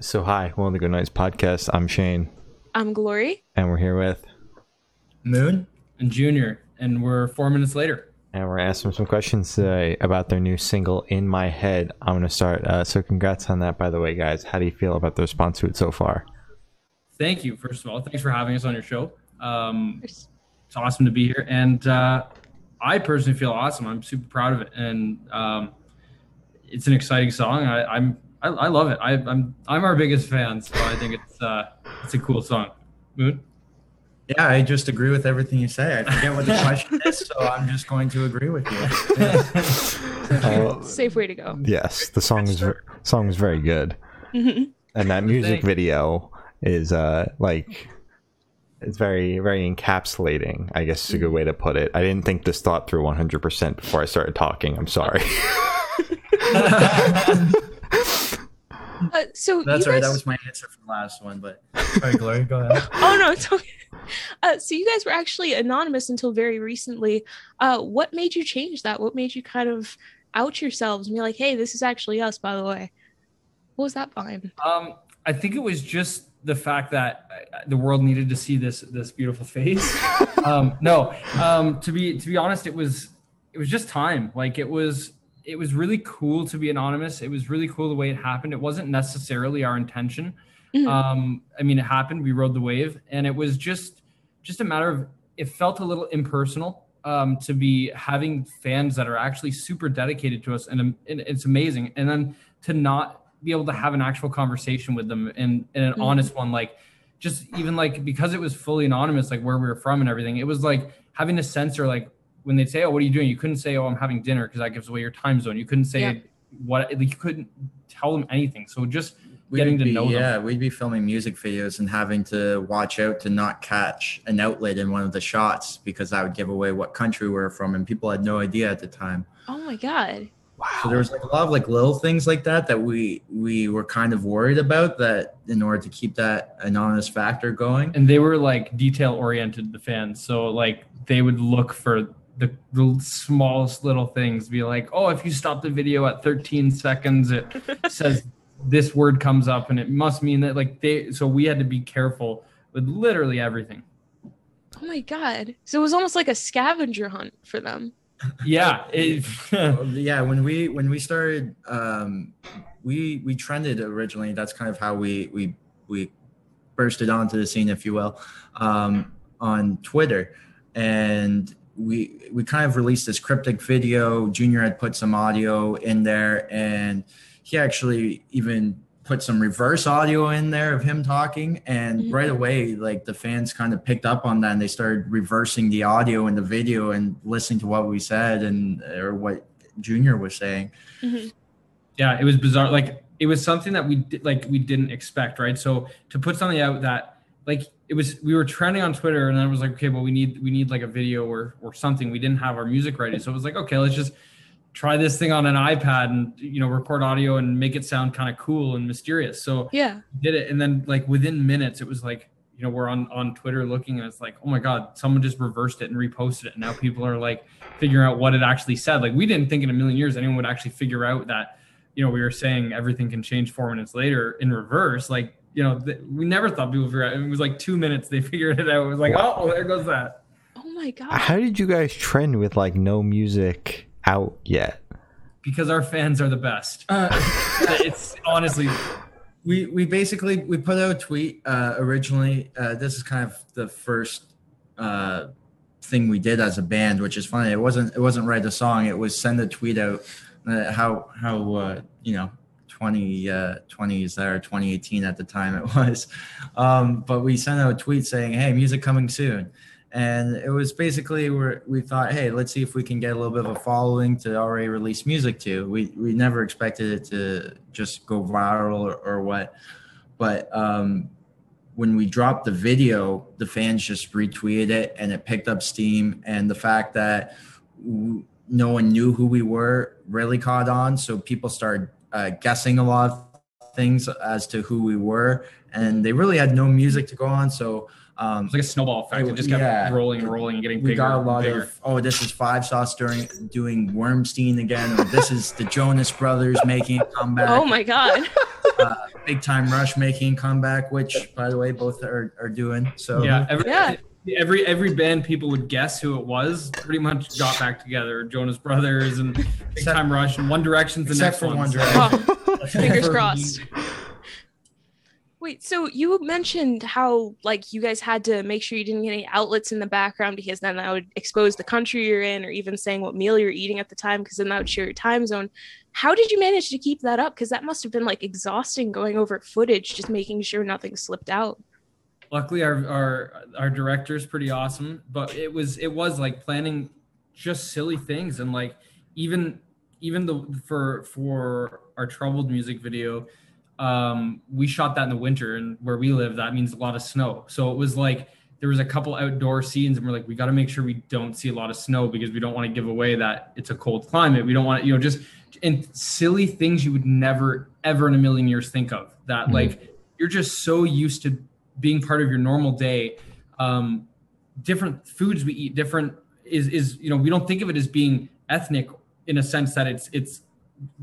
So, hi, welcome to Good Nights Podcast. I'm Shane, I'm Glory. and we're here with, Moon and Junior, and we're four minutes later. and we're asking some questions today about their new single, In My Head. I'm going to start. Uh, so, congrats on that, by the way, guys. How do you feel about the response to it so far? Thank you, first of all. Thanks for having us on your show. Um, it's awesome to be here, and uh, I personally feel awesome. I'm super proud of it, and um, it's an exciting song. I, I'm I, I love it. I, I'm I'm our biggest fan, so I think it's uh, it's a cool song. Moon. Yeah, I just agree with everything you say. I forget what the question is, so I'm just going to agree with you. Oh, Safe way to go. yes, the song is song is very good, Mhm. and that music video is uh like it's very very encapsulating. I guess is a good way to put it. I didn't think this thought through 100 percent before I started talking. I'm sorry. Uh, so That's you right. guys, That was my answer for the last one, but sorry, Glory, go ahead. oh no, it's okay. Uh, so you guys were actually anonymous until very recently. Uh, what made you change that? What made you kind of out yourselves and be like, "Hey, this is actually us"? By the way, what was that behind? Um, I think it was just the fact that uh, the world needed to see this this beautiful face. um, no, um, to be to be honest, it was it was just time. Like it was it was really cool to be anonymous. It was really cool the way it happened. It wasn't necessarily our intention. Mhm. Um, I mean, it happened. We rode the wave, and it was just just a matter of it felt a little impersonal um, to be having fans that are actually super dedicated to us, and, um, and it's amazing. And then to not be able to have an actual conversation with them and, and an Mhm. honest one, like just even like because it was fully anonymous, like where we were from and everything. It was like having to censor like when they'd say, "Oh, what are you doing?" You couldn't say, "Oh, I'm having dinner," because that gives away your time zone. You couldn't say Yeah. what like, you couldn't tell them anything. So just getting We'd to be, know them. yeah, we'd be filming music videos and having to watch out to not catch an outlet in one of the shots because that would give away what country we we're from, and people had no idea at the time. Oh my god! Wow. So there was like a lot of like little things like that that we we were kind of worried about that in order to keep that anonymous factor going. and they were like detail oriented the fans so like they would look for the, the smallest little things be like oh if you stop the video at 13 seconds it says this word comes up and it must mean that like they so we had to be careful with literally everything Oh my god! So it was almost like a scavenger hunt for them. yeah it, yeah when we when we started um we we trended originally that's kind of how we we we bursted onto the scene if you will um on twitter and we we kind of released this cryptic video. Junior had put some audio in there and he actually even put some reverse audio in there of him talking. And Mhm. right away like the fans kind of picked up on that and they started reversing the audio in the video and listening to what we said and or what junior was saying. Mhm. yeah it was bizarre. Like it was something that we did like we didn't expect right? So to put something out that like it was we were trending on twitter and then it was like okay well we need we need like a video or or something. We didn't have our music ready. So it was like okay let's just try this thing on an ipad and you know record audio and make it sound kind of cool and mysterious. So Yeah. did it. And then like within minutes it was like you know we're on on twitter looking and it's like oh my god someone just reversed it and reposted it. And now people are like figuring out what it actually said. Like we didn't think in a million years anyone would actually figure out that you know we were saying everything can change four minutes later in reverse. Like you know th- we never thought people would figure out it was like two minutes they figured it out. It was like oh there goes that. Oh my god! How did you guys trend with like no music out yet? because our fans are the best. Uh, it's honestly we we basically we put out a tweet uh originally uh this is kind of the first uh thing we did as a band which is funny. It wasn't it wasn't write a song. It was send a tweet out uh, how how uh you know 20 uh 20s there 2018 at the time it was. Um but we sent out a tweet saying hey music coming soon. And it was basically where we thought hey let's see if we can get a little bit of a following to already release music to. We we never expected it to just go viral or, or what. But um when we dropped the video the fans just retweeted it and it picked up steam. And the fact that w- no one knew who we were really caught on. So people started uh, guessing a lot of things as to who we were and they really had no music to go on so um, it's like a snowball effect it just kept Yeah. rolling and rolling and getting we bigger got a lot bigger. of oh this is five sauce during doing wormstein again or this is the jonas brothers making a comeback oh my god! Big Time Rush making comeback, which by the way, both are, are doing. So yeah, every, Yeah. Every every band people would guess who it was pretty much got back together. Jonas Brothers and Big Except- Time Rush and One Direction's the next for one. One so- Direction. Oh, fingers crossed. Wait, so you mentioned how like you guys had to make sure you didn't get any outlets in the background because then that would expose the country you're in or even saying what meal you're eating at the time because then that would show your time zone. How did you manage to keep that up? Because that must have been like exhausting going over footage, just making sure nothing slipped out. Luckily our our our director is pretty awesome but it was it was like planning just silly things and like even even the for for our troubled music video um we shot that in the winter and where we live that means a lot of snow so it was like there was a couple outdoor scenes and we're like we got to make sure we don't see a lot of snow because we don't want to give away that it's a cold climate we don't want you know just and silly things you would never ever in a million years think of that Mhm. like you're just so used to being part of your normal day um different foods we eat different is is you know we don't think of it as being ethnic in a sense that it's it's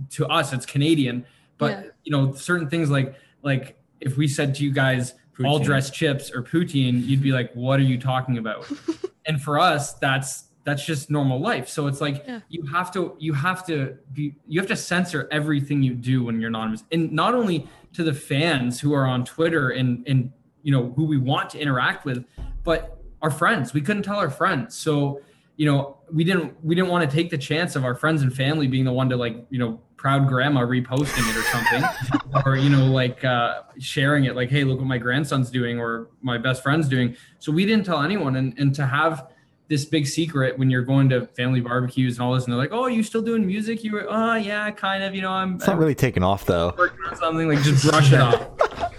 to us it's canadian but Yeah. you know certain things like like if we said to you guys all dressed chips or poutine you'd be like what are you talking about and for us that's that's just normal life so it's like Yeah. you have to you have to be you have to censor everything you do when you're anonymous and not only to the fans who are on twitter and and you know who we want to interact with but our friends we couldn't tell our friends so you know we didn't we didn't want to take the chance of our friends and family being the one to like you know proud grandma reposting it or something or you know like uh sharing it like hey look what my grandson's doing or my best friend's doing so we didn't tell anyone and and to have this big secret when you're going to family barbecues and all this and they're like oh you still doing music you were oh yeah kind of you know i'm, It's not really taking off though. working on something like just brush it off.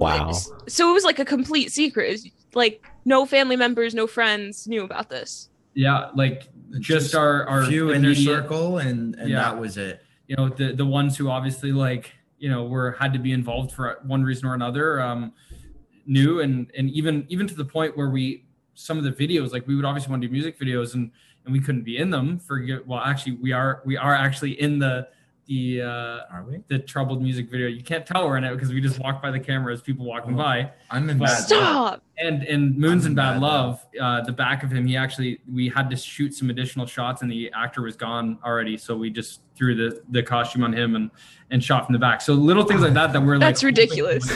Wow. So it was like a complete secret. Was, Like no family members, no friends knew about this. yeah like just, our our few in their circle, and and Yeah. that was it. you know the the ones who obviously like you know were had to be involved for one reason or another um knew and and even even to the point where we some of the videos like we would obviously want to do music videos and and we couldn't be in them for well actually we are we are actually in the the uh Are we? the troubled music video you can't tell we're in it because we just walk by the camera as people walking Oh. by I'm in But- bad. Stop. and and moons I'm and bad bad, love uh the back of him he actually we had to shoot some additional shots and the actor was gone already so we just threw the the costume on him and and shot from the back so little things like that that were like That's ridiculous.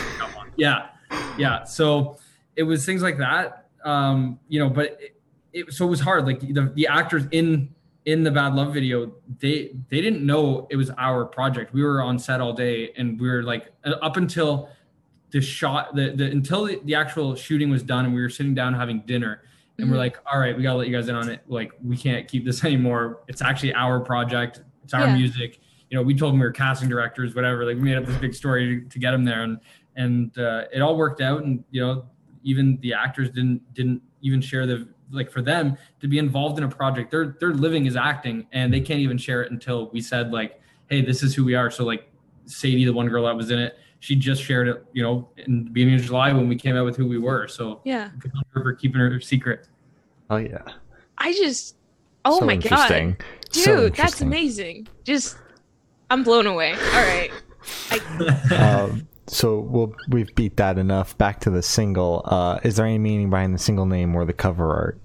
yeah yeah so it was things like that um you know but it, it so it was hard like the the actors in in the bad love video they they didn't know it was our project. We were on set all day and we were like uh, up until the shot the, the until the, the actual shooting was done and we were sitting down having dinner and we're Mhm. like all right we gotta let you guys in on it. Like we can't keep this anymore. It's actually our project. It's our Yeah. music. You know we told them we were casting directors whatever. Like we made up this big story to, to get them there and and uh, it all worked out and you know even the actors didn't didn't even share the like for them to be involved in a project their their living is acting and they can't even share it until we said like hey this is who we are so like sadie the one girl that was in it she just shared it you know in the beginning of july when we came out with who we were so Yeah. good on her for keeping her secret Oh yeah. I just oh so my god. Dude, So that's amazing. Just I'm blown away. All right. um, so we'll we've beat that enough. Back to the single. Uh, is there any meaning behind the single name or the cover art?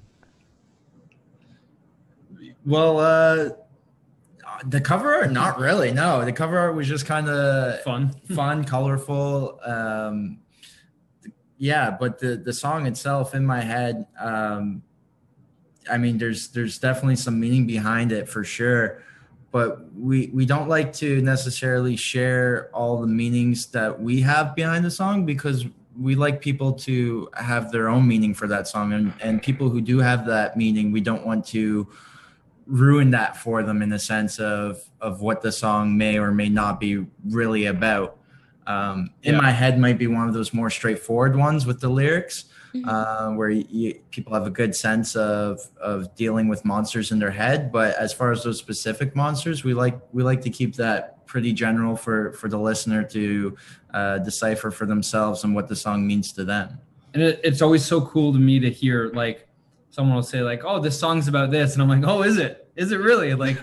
Well, uh, the cover art, not really. No, the cover art was just kind of fun fun, colorful. Um, yeah, but the the song itself in my head, um, I mean, there's there's definitely some meaning behind it for sure. But we we don't like to necessarily share all the meanings that we have behind the song because we like people to have their own meaning for that song, and and people who do have that meaning, we don't want to ruin that for them in the sense of of what the song may or may not be really about. Um, in Yeah. my head, might be one of those more straightforward ones with the lyrics, Mhm. uh, where you, you, people have a good sense of of dealing with monsters in their head. But as far as those specific monsters, we like we like to keep that pretty general for for the listener to uh, decipher for themselves and what the song means to them. and it, it's always so cool to me to hear like someone will say like oh this song's about this and i'm like oh is it is it really like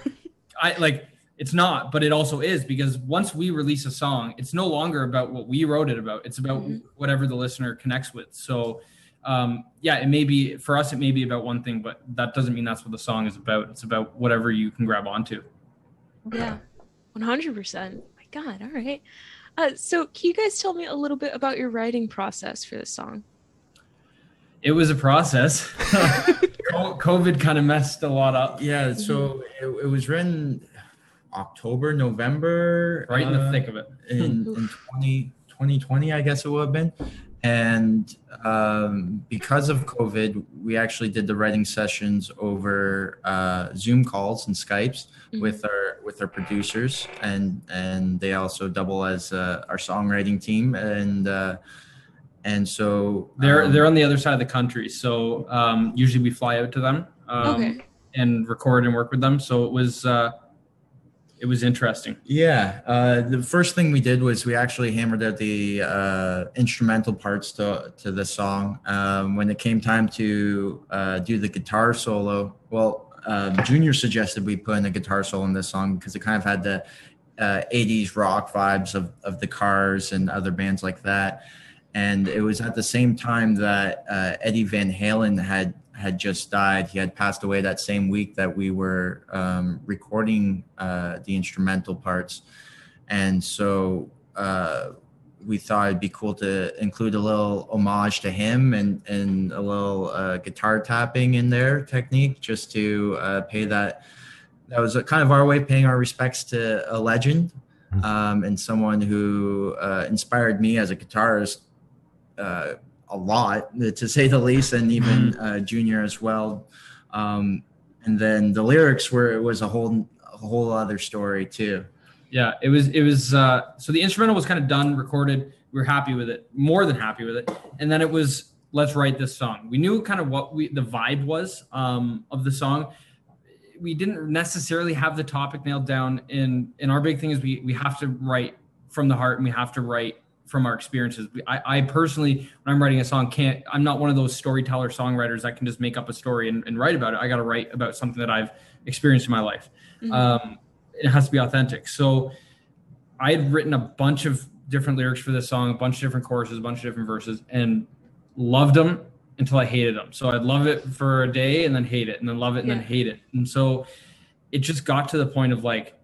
i like it's not, but it also is because once we release a song, it's no longer about what we wrote it about. It's about Mhm. whatever the listener connects with. So, um, yeah, it may be for us, it may be about one thing, but that doesn't mean that's what the song is about. It's about whatever you can grab onto. Yeah, one hundred percent. My God, all right. Uh, so, can you guys tell me a little bit about your writing process for this song? It was a process. COVID kind of messed a lot up. Yeah, so it, it was written October, November, Right in the uh, thick of it. in, in 20, 2020, I guess it would have been. And um, because of COVID, we actually did the writing sessions over uh, Zoom calls and Skypes Mhm. with our with our producers, and and they also double as uh, our songwriting team, and uh, and so They're um, they're on the other side of the country, so um, usually we fly out to them um, Okay. and record and work with them. So it was uh, it was interesting. Yeah, uh, the first thing we did was we actually hammered out the uh, instrumental parts to to the song. Um, when it came time to uh, do the guitar solo, well, um, Junior suggested we put in a guitar solo in this song because it kind of had the uh, 80s rock vibes of, of the Cars and other bands like that. And it was at the same time that uh, Eddie Van Halen had had just died. He had passed away that same week that we were um, recording uh, the instrumental parts, and so uh, we thought it'd be cool to include a little homage to him and and a little uh, guitar tapping in there technique, just to uh, pay that. That was a, kind of our way of paying our respects to a legend Mhm. um, and someone who uh, inspired me as a guitarist uh, a lot, to say the least, and even uh, Junior as well. Um, and then the lyrics were it was a whole a whole other story too. Yeah, it was it was uh, so the instrumental was kind of done, recorded. We were happy with it, more than happy with it. And then it was let's write this song. We knew kind of what we the vibe was um, of the song. We didn't necessarily have the topic nailed down. And and our big thing is we we have to write from the heart and we have to write from our experiences. I, I personally, when I'm writing a song, can't. I'm not one of those storyteller songwriters that can just make up a story and, and write about it. I got to write about something that I've experienced in my life Mhm. um, it has to be authentic. So I had written a bunch of different lyrics for this song, a bunch of different choruses, a bunch of different verses, and loved them until I hated them. So I'd love it for a day and then hate it, and then love it and then hate it. And so it just got to the point of like,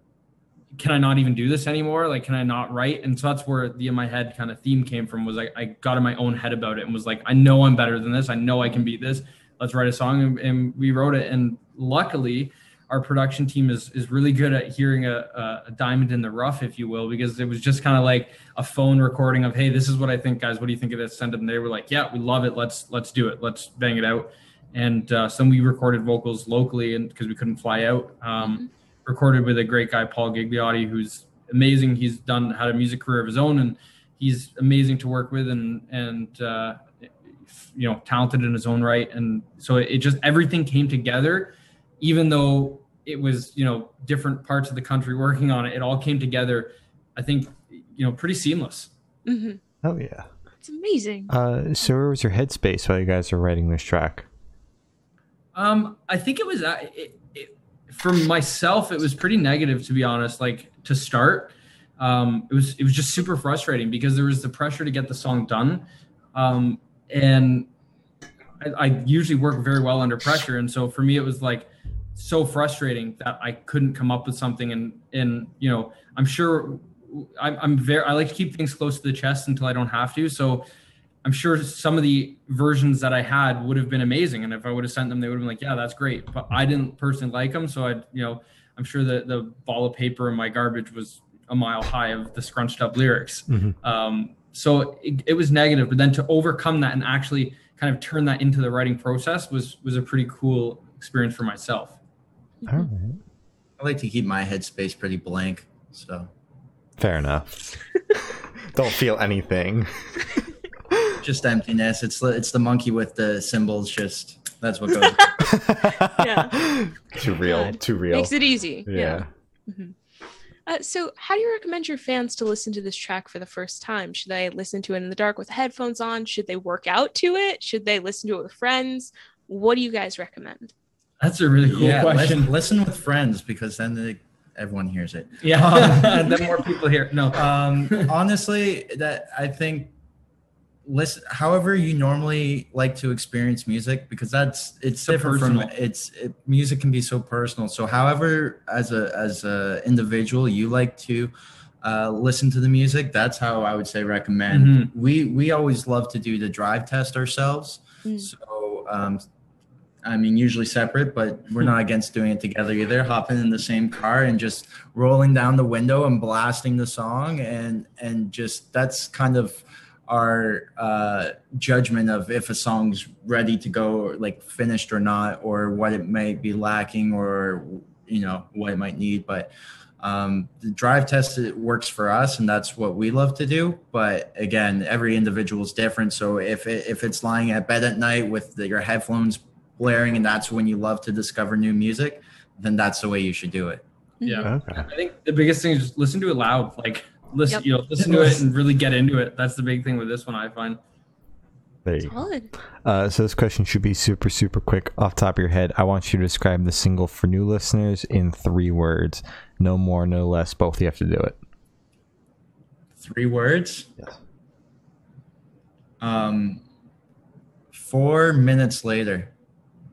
can I not even do this anymore? Like, can I not write? And so that's where the in my head kind of theme came from. Was like I got in my own head about it and was like, I know I'm better than this. I know I can beat this. Let's write a song, and, and we wrote it. And luckily, our production team is is really good at hearing a, a, diamond in the rough, if you will, because it was just kind of like a phone recording of, hey, this is what I think, guys. What do you think of this? Send them. They were like, yeah, we love it. Let's let's do it. Let's bang it out. And uh, some we recorded vocals locally, and because we couldn't fly out, um, recorded with a great guy, Paul Gigliotti, who's amazing. He's done had a music career of his own, and he's amazing to work with, and and uh, you know talented in his own right. And so it, it just everything came together, even though it was you know different parts of the country working on it. It all came together. I think you know pretty seamless. hmm Oh yeah. It's amazing. Uh, so where was your headspace while you guys were writing this track? Um, I think it was uh, it, it, for myself. It was pretty negative, to be honest. Like to start, um, it was it was just super frustrating because there was the pressure to get the song done, um, and I, I usually work very well under pressure, and so for me, it was like so frustrating that I couldn't come up with something. And and you know, I'm sure I'm, I'm very I like to keep things close to the chest until I don't have to. So I'm sure some of the versions that I had would have been amazing, and if I would have sent them, they would have been like, "Yeah, that's great." But I didn't personally like them, so I, you know, I'm sure that the ball of paper in my garbage was a mile high of the scrunched up lyrics. Mhm. Um, so it, it was negative, but then to overcome that and actually kind of turn that into the writing process was was a pretty cool experience for myself. All right. I like to keep my headspace pretty blank. So Fair enough. Don't feel anything. just emptiness. It's the- it's the monkey with the cymbals. Just that's what goes. Yeah. too real. God. Too real. Makes it easy. yeah. Mhm. Uh, so, how do you recommend your fans to listen to this track for the first time? Should they listen to it in the dark with headphones on? Should they work out to it? Should they listen to it with friends? What do you guys recommend? That's a really cool yeah, question. Listen, listen with friends because then they, everyone hears it. Yeah, and then more people here. No, Um, honestly, that I think listen however you normally like to experience music because that's it's So different from it's it, music can be so personal so however as a as a individual you like to uh, listen to the music that's how i would say recommend Mhm. we we always love to do the drive test ourselves Mm. so um I mean, usually separate, but we're not against doing it together either. Hopping in the same car and just rolling down the window and blasting the song, and and just that's kind of our uh, judgment of if a song's ready to go, like finished or not, or what it might be lacking, or you know what it might need. But um, the drive test it works for us, and that's what we love to do. But again, every individual is different. So if it, if it's lying at bed at night with the, your headphones blaring, and that's when you love to discover new music, then that's the way you should do it. yeah. Okay. I think the biggest thing is just listen to it loud. Like listen, Yep. you know, listen to it and really get into it. That's the big thing with this one. I find. There you go. Solid. Uh, so this question should be super, super quick off the top of your head. I want you to describe the single for new listeners in three words. No more, no less. Both you have to do it. Three words. Yes. Um, four minutes later.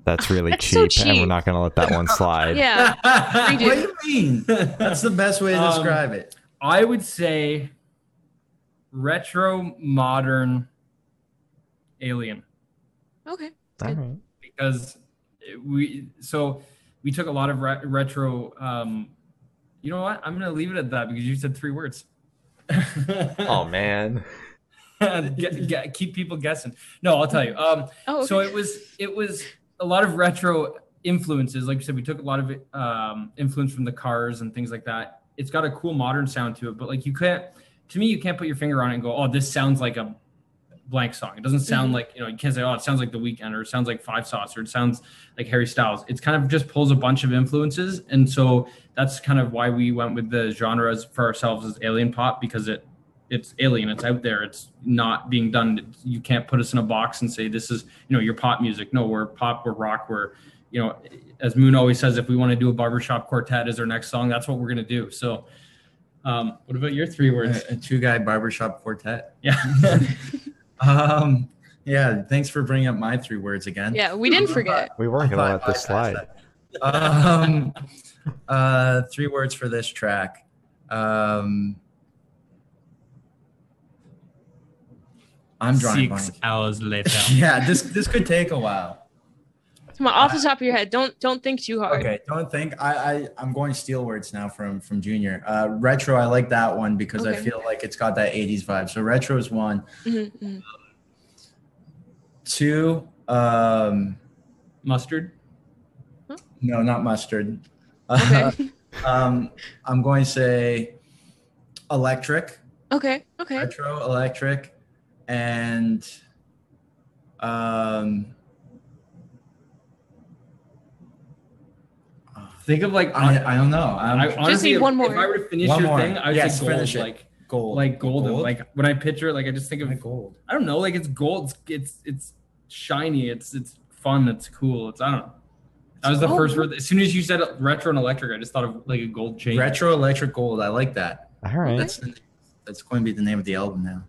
That's really That's so cheap, and we're not going to let that one slide. Yeah. What do you mean? That's the best way to Um, describe it. I would say retro modern alien Okay. All right. because we so we took a lot of re- retro um you know what i'm gonna leave it at that because you said three words Oh man. get, get, keep people guessing no i'll tell you um Oh, okay. so it was it was a lot of retro influences like you said we took a lot of um, influence from the cars and things like that it's got a cool modern sound to it but like you can't to me you can't put your finger on it and go oh this sounds like a blank song. It doesn't sound Mhm. like you know you can't say oh it sounds like the Weeknd or it sounds like five sauce or it sounds like harry styles. It's kind of just pulls a bunch of influences and so that's kind of why we went with the genres for ourselves as alien pop because it it's alien it's out there it's not being done. You can't put us in a box and say this is you know your pop music. No we're pop we're rock we're you know as moon always says if we want to do a barbershop quartet as our next song that's what we're going to do so um what about your three words A, a two guy barbershop quartet. yeah Um, yeah, thanks for bringing up my three words again. yeah, we didn't forget. We weren't going to let this slide. Um, uh, three words for this track. Um, I'm drawing six blank. hours later Yeah, this this could take a while. Come on, off the top of your head. Don't don't think too hard. Okay, don't think I, I I'm going to steal words now from from Junior. Uh, retro, I like that one because I feel like it's got that '80s vibe. So retro is one. Mhm, mhm. Two, um, mustard no, not mustard. Okay. um, I'm going to say electric, okay. Okay. retro, electric, and um, think of like I, I don't know. I'm, I honestly, need if- one If. I were to finish One your more. thing, I would Yes, say gold, finish it. like gold, like golden. Gold? Like when I picture it, like I just think of Like gold. I don't know, like it's gold. It's it's, it's shiny. It's it's fun. It's cool. It's I don't know. That was the Oh. first word. As soon as you said retro and electric, I just thought of like a gold chain. Retro, electric, gold. I like that. All right. That's the, that's going to be the name of the album now.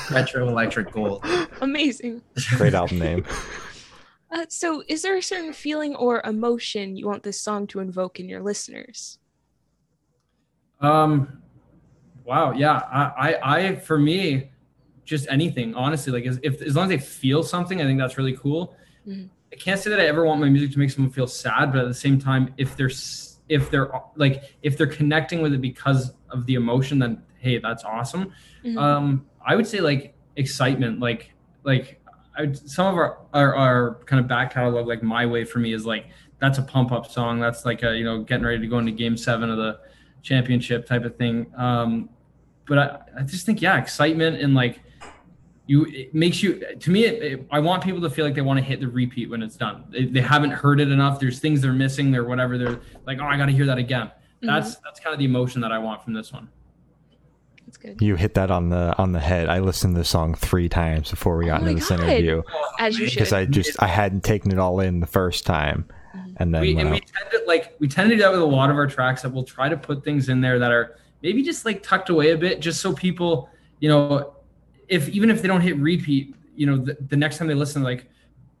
retro, electric, gold. Amazing. Great album name. Uh, so, is there a certain feeling or emotion you want this song to invoke in your listeners? Um, wow, yeah. I, I, I, for me, just anything. Honestly, like as, if as long as they feel something, I think that's really cool. Mhm. I can't say that I ever want my music to make someone feel sad, but at the same time, if they're if they're like if they're connecting with it because of the emotion, then hey, that's awesome. Mhm. Um, I would say like excitement, like like I, some of our, our our kind of back catalog, like My Way for me is like that's a pump up song. That's like a you know getting ready to go into Game Seven of the championship type of thing. Um, but I, I just think yeah, excitement and like you it makes you to me. It, it, I want people to feel like they want to hit the repeat when it's done. They, they haven't heard it enough. There's things they're missing. They're whatever. They're like, oh, I got to hear that again. That's that's kind of the emotion that I want from this one. That's good. You hit that on the on the head. I listened to the song three times before we oh got Oh into my this God. interview As you should. because I just I hadn't taken it all in the first time, mm-hmm. and then we when and we tend to like we tend to do that with a lot of our tracks that we'll try to put things in there that are maybe just like tucked away a bit, just so people, you know, if even if they don't hit repeat, you know, the, the next time they listen, like,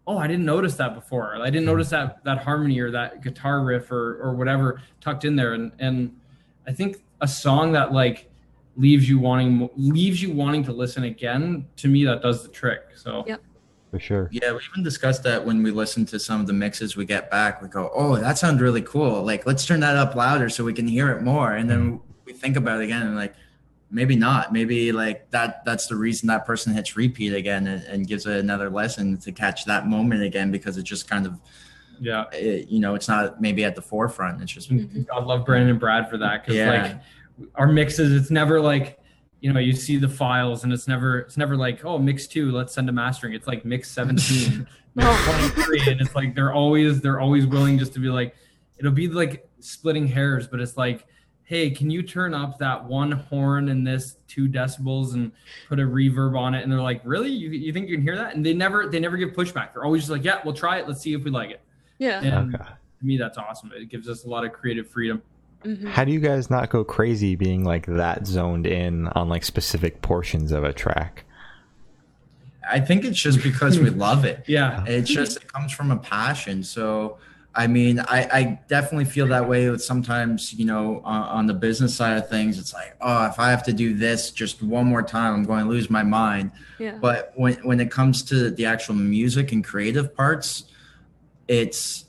oh, I didn't notice that before. I didn't hmm. notice that that harmony or that guitar riff or or whatever tucked in there. And and I think a song that like leaves you wanting leaves you wanting to listen again. To me, that does the trick. So Yep. For sure. Yeah, we even discussed that when we listen to some of the mixes we get back. We go, "Oh, that sounds really cool. Like, let's turn that up louder so we can hear it more." And then we think about it again, and like, maybe not. Maybe like that. That's the reason that person hits repeat again and, and gives it another lesson to catch that moment again because it just kind of, yeah, it, you know, it's not maybe at the forefront. It's just Mhm. God love Brandon and Brad for that because Yeah. like our mixes, it's never like you know you see the files and it's never it's never like oh mix two let's send to mastering. It's like mix seventeen, mix Oh. twenty three, and it's like they're always they're always willing just to be like it'll be like splitting hairs, but it's like hey can you turn up that one horn and this two decibels and put a reverb on it and they're like really you, you think you can hear that and they never they never give pushback they're always just like yeah we'll try it let's see if we like it Yeah. and Okay. to me that's awesome it gives us a lot of creative freedom Mhm. How do you guys not go crazy being like that zoned in on like specific portions of a track? I think it's just because we love it. yeah It's just it comes from a passion. So I mean, I, I definitely feel that way with sometimes, you know, on, on the business side of things, it's like, oh, if I have to do this just one more time, I'm going to lose my mind. Yeah. But when when it comes to the actual music and creative parts, it's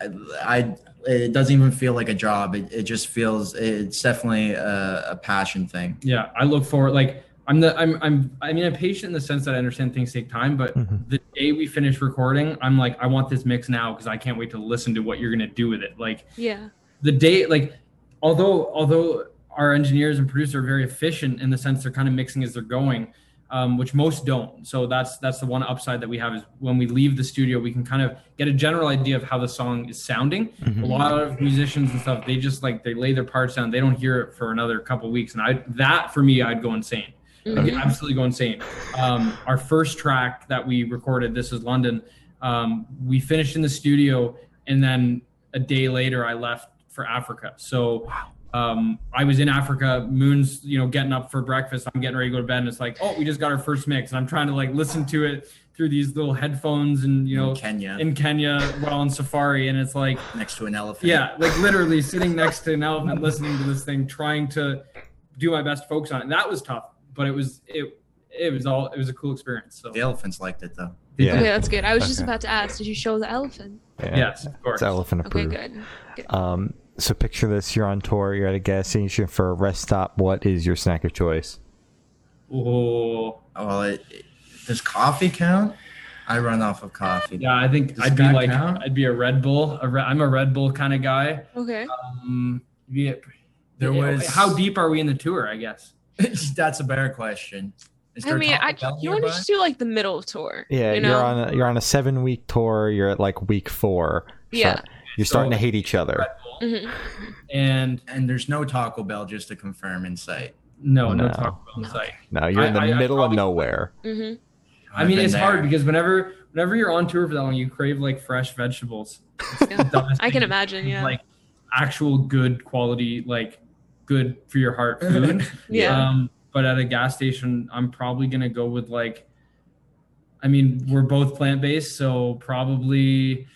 I, I it doesn't even feel like a job. It, it just feels it's definitely a, a passion thing. yeah i look forward like i'm the i'm i'm i mean i'm patient in the sense that i understand things take time but Mhm. the day we finish recording i'm like i want this mix now because i can't wait to listen to what you're going to do with it like yeah. the day like although although our engineers and producers are very efficient in the sense they're kind of mixing as they're going um, which most don't. So that's that's the one upside that we have is when we leave the studio we can kind of get a general idea of how the song is sounding. Mhm. a lot of musicians and stuff they just like they lay their parts down. They don't hear it for another couple weeks. And i that for me i'd go insane. I'd Mhm. absolutely go insane. Um, our first track that we recorded this is london um, we finished in the studio and then a day later i left for africa. So um, i was in africa moon's you know getting up for breakfast i'm getting ready to go to bed and it's like oh we just got our first mix and i'm trying to like listen to it through these little headphones and you know in Kenya in kenya while on safari and it's like next to an elephant. yeah, like literally sitting next to an elephant, listening to this thing, trying to do my best to focus on it. And that was tough, but it was it it was all it was a cool experience. So The elephants liked it though. Yeah. Okay, that's good. I was just Okay. about to ask, did you show the elephant? Yeah. yes, of course. It's elephant Okay, approved. good. Um, so picture this: you're on tour, you're at a gas station for a rest stop. What is your snack of choice? Oh, Well, it, it- does coffee count? I run off of coffee. yeah. I think Does I'd be like count? I'd be a Red Bull. A Re- I'm a Red Bull kind of guy. Okay. Um, be it- There was- how deep are we in the tour? I guess. That's a better question. Is I mean, I, you want to just do like the middle of tour. Yeah, you know? you're on a, you're on a seven week tour. You're at like week four. Yeah. Start- you're starting So- to hate each other. Red Bull. Mhm. And and there's no Taco Bell just to confirm in sight. no, no, No. Taco Bell in No. sight. No, you're in the I- I- I middle of probably- nowhere. Mhm. I mean, it's there. hard because whenever whenever you're on tour for that long, you crave like fresh vegetables. Yeah. I can imagine. Yeah. Like actual good quality, like good for your heart food. yeah. Um, but at a gas station, I'm probably gonna go with like. I mean, we're both plant based, so probably.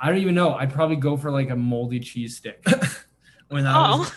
I don't even know. I'd probably go for like a moldy cheese stick. When I oh. was,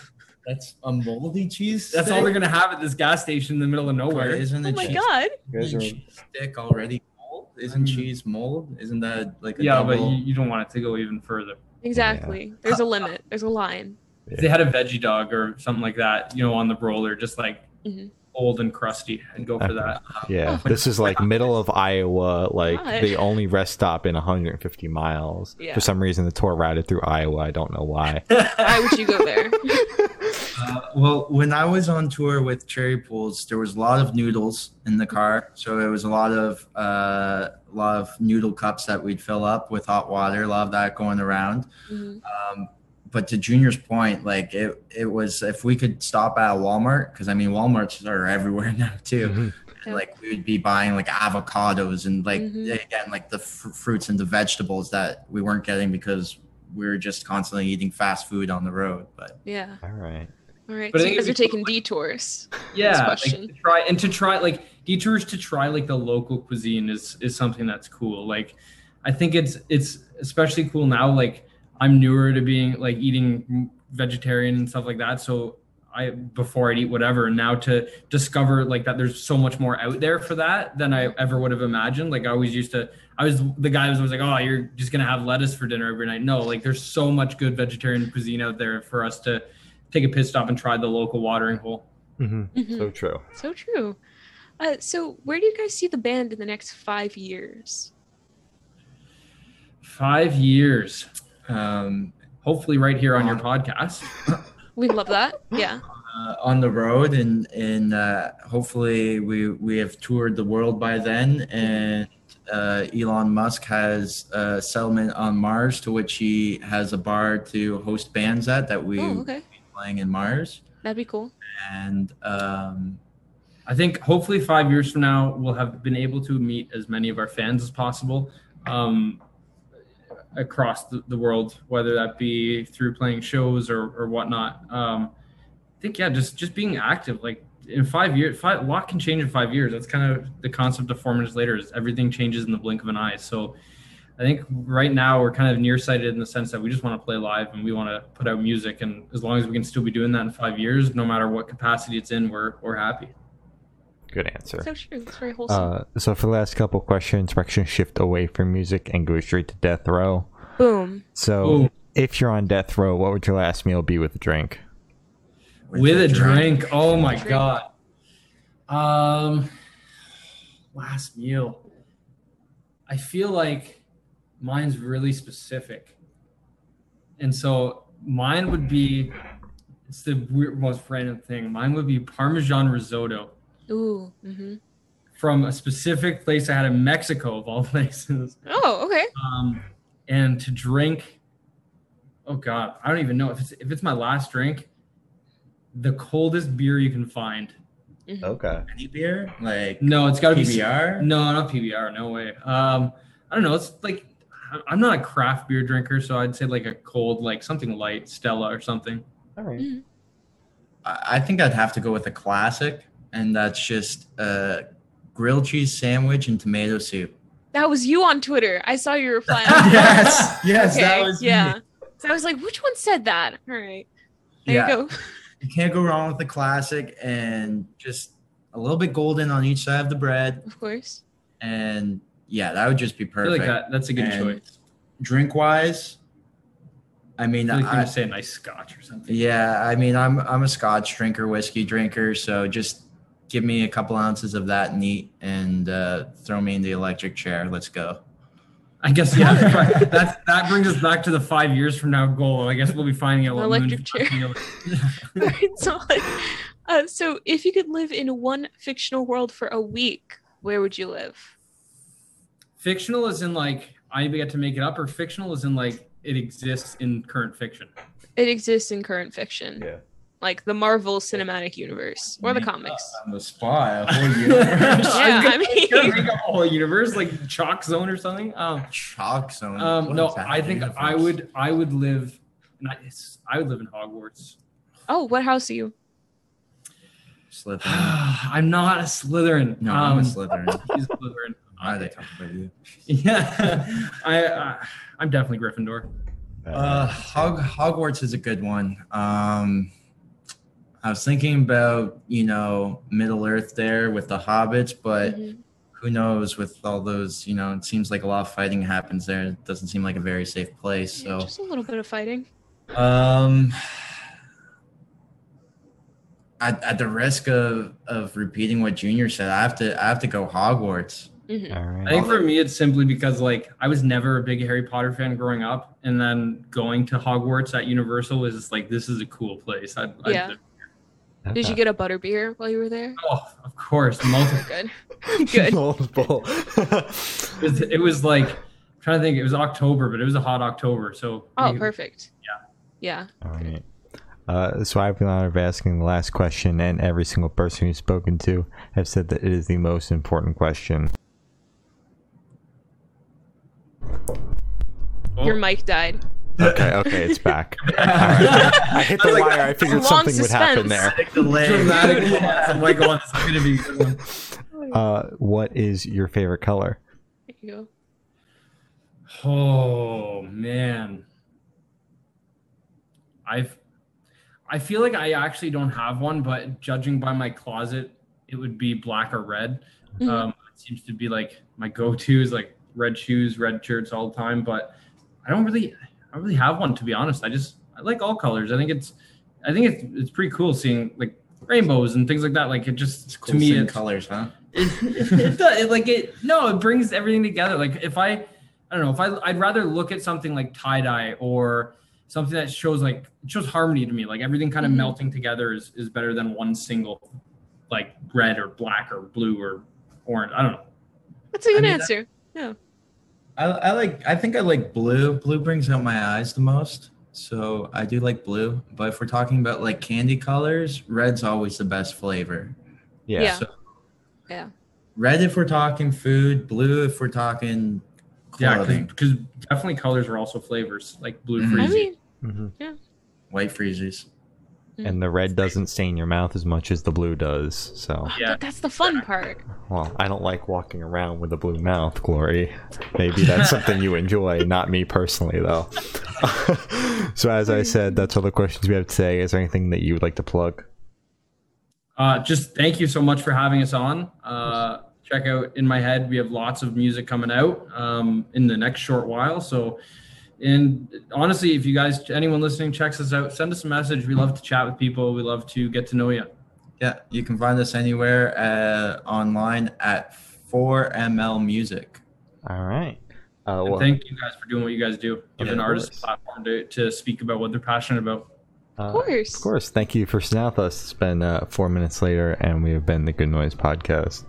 that's a moldy cheese. That's all they're gonna have at this gas station in the middle of nowhere. Isn't it? oh a my cheese, god. isn't cheese stick already mold? Isn't I cheese mold? Isn't that like a Yeah, but you, you don't want it to go even further. Exactly. There's a limit. There's a line. If they had a veggie dog or something like that, you know, on the roller, just like Mhm. Old and crusty, I'd go for Okay. that. Yeah, Oh. this is like middle of Iowa, like God. the only rest stop in 150 miles. Yeah. For some reason, the tour routed through Iowa. I don't know why. Why would you go there? Uh, well, when I was on tour with Cherry Pools, there was a lot of noodles in the car, so it was a lot of uh, a lot of noodle cups that we'd fill up with hot water. A lot of that going around. Mhm. Um, but to Junior's point, like it, it was if we could stop at Walmart, because I mean Walmarts are everywhere now too. Mhm. Yeah. Like we would be buying like avocados and like Mhm. again like the fr- fruits and the vegetables that we weren't getting because we were just constantly eating fast food on the road. But Yeah. All right. All right. But I so you think guys are taking cool, detours. yeah like, to try and to try like detours to try like the local cuisine is is something that's cool like i think it's it's especially cool now like i'm newer to being like eating vegetarian and stuff like that so i before i'd eat whatever and now to discover like that there's so much more out there for that than i ever would have imagined like i always used to i was the guy who was always like oh you're just gonna have lettuce for dinner every night no like there's so much good vegetarian cuisine out there for us to take a pit stop and try the local watering hole hmm Mhm. So true. So true. Uh, so where do you guys see the band in the next five years? Five years. Um, Hopefully, right here on your podcast. We love that. Yeah. uh, on the road, and and uh, hopefully we we have toured the world by then, and uh, Elon Musk has a settlement on Mars to which he has a bar to host bands at that we Oh, okay. playing in Mars, That'd be cool. and um, I think hopefully five years from now, we'll have been able to meet as many of our fans as possible um, across the, the world, whether that be through playing shows or, or whatnot. Um, I think, yeah, just just being active. Like in five years, five, a lot can change in five years. That's kind of the concept of four minutes later is everything changes in the blink of an eye. So I think right now we're kind of nearsighted in the sense that we just want to play live and we want to put out music. And as long as we can still be doing that in five years, no matter what capacity it's in, we're, we're happy. Good answer. So true. It's very wholesome. Uh, so for the last couple questions, we're actually shift away from music and go straight to death row. Boom. So Ooh. if you're on death row, what would your last meal be with a drink? with a drink. Oh my Drink. god. Um, last meal. I feel like mine's really specific, and so mine would be. It's the weird, most random thing. Mine would be Parmesan risotto Ooh. hmm from a specific place I had in Mexico, of all places. Oh, okay. Um, and to drink. Oh God, I don't even know if it's if it's my last drink. The coldest beer you can find. Mhm. Okay. Any beer like No, it's got to be PBR. No, not PBR. No way. Um, I don't know. It's like I- I'm not a craft beer drinker, so I'd say like a cold, like something light, Stella or something. All right. Mhm. I I think I'd have to go with a classic, and that's just a grilled cheese sandwich and tomato soup. That was you on Twitter. I saw your reply. yes, yes, okay. that was me. yeah. So I was like, which one said that? All right. There Yeah. you go. You can't go wrong with the classic, and just a little bit golden on each side of the bread, Of course. and yeah, that would just be I feel perfect. like that. That's a good And choice. Drink wise, I mean, I feel like you I, say a nice scotch or something. yeah, I mean, I'm I'm a Scotch drinker, whiskey drinker, so just give me a couple ounces of that neat and uh, throw me in the electric chair. Let's go. I guess yeah. That's that brings us back to the five years from now goal. I guess we'll be finding out what Electric Moon's chair. meal is. All right, so, like, uh, so if you could live in one fictional world for a week, where would you live? fictional is in like I get to make it up, or fictional is in like it exists in current fiction. It exists in current fiction, Yeah. Like the Marvel Cinematic Universe or the comics. On the spot, a whole universe. yeah, I Gotta mean, make a whole universe like Chalk Zone or something. Um, Chalk zone. um no, I think I would I would live. Not, it's, I would live in Hogwarts. oh, what house are you? Slytherin. I'm not a Slytherin. No, I'm a Um, Slytherin. He's a Slytherin. Why are they talking about you? Yeah, I, I I'm definitely Gryffindor. Uh, Hog, Hogwarts is a good one. Um, I was thinking about you know Middle Earth there with the hobbits, but Mhm. who knows with all those you know it seems like a lot of fighting happens there. It doesn't seem like a very safe place. Yeah, So just a little bit of fighting. um, at, at the risk of of repeating what Junior said, I have to I have to go Hogwarts. Mhm. All right. I think for me, it's simply because like I was never a big Harry Potter fan growing up, and then going to Hogwarts at Universal was just like this is a cool place. I'd, I'd Yeah. live- Did you get a butter beer while you were there? oh, of course, multiple. Good. Good. Multiple. it, was, it was like I'm trying to think. It was October, but it was a hot October, so Oh, we- perfect. Yeah. Yeah. All right. Uh, so I've been honor of asking the last question, and every single person who's spoken to have said that it is the most important question. Oh, Your mic died. Okay, okay, it's back. All right. I hit the wire. I figured Long something would happen there. Delay. Dramatic pause. I'm like, oh, this is gonna be good one. Uh, what is your favorite color? There you. Oh man. I've I feel like I actually don't have one, but judging by my closet, it would be black or red. Mhm. Um, it seems to be like my go-to is like red shoes, red shirts all the time. But I don't really, I don't really have one to be honest. I just I like all colors. I think it's, I think it's it's pretty cool seeing like rainbows and things like that. Like it just It's to me, seeing it's, colors, huh? it, it, does, it like it no it brings everything together like if i i don't know if i i'd rather look at something like tie-dye or something that shows like it shows harmony to me like everything kind of Mhm. melting together is is better than one single like red or black or blue or orange i don't know That's a good I mean, answer. I, I like. I think I like blue. Blue brings out my eyes the most, so I do like blue. But if we're talking about like candy colors, red's always the best flavor. Yeah. Yeah. So Yeah. red if we're talking food, blue if we're talking yeah because definitely colors are also flavors like blue Mhm. I freezy mean, hmm white freezes. And the red doesn't stain your mouth as much as the blue does. So, Yeah. but that's the fun part. well, I don't like walking around with a blue mouth, Glory. Maybe that's something you enjoy, not me personally, though. so, as I said, that's all the questions we have today. Is there anything that you would like to plug? Uh, just thank you so much for having us on. Uh, check out In My Head. We have lots of music coming out um, in the next short while. So, and honestly, if you guys, anyone listening, checks us out, send us a message. We love to chat with people. We love to get to know you. Yeah, you can find us anywhere uh, online at 4ML Music. All right. Uh, well, thank you guys for doing what you guys do. Give Yeah, an artist a platform to, to speak about what they're passionate about. uh, Of course. Of course. Thank you for sitting with us. It's been uh, four minutes later, and we have been the Good Noise Podcast.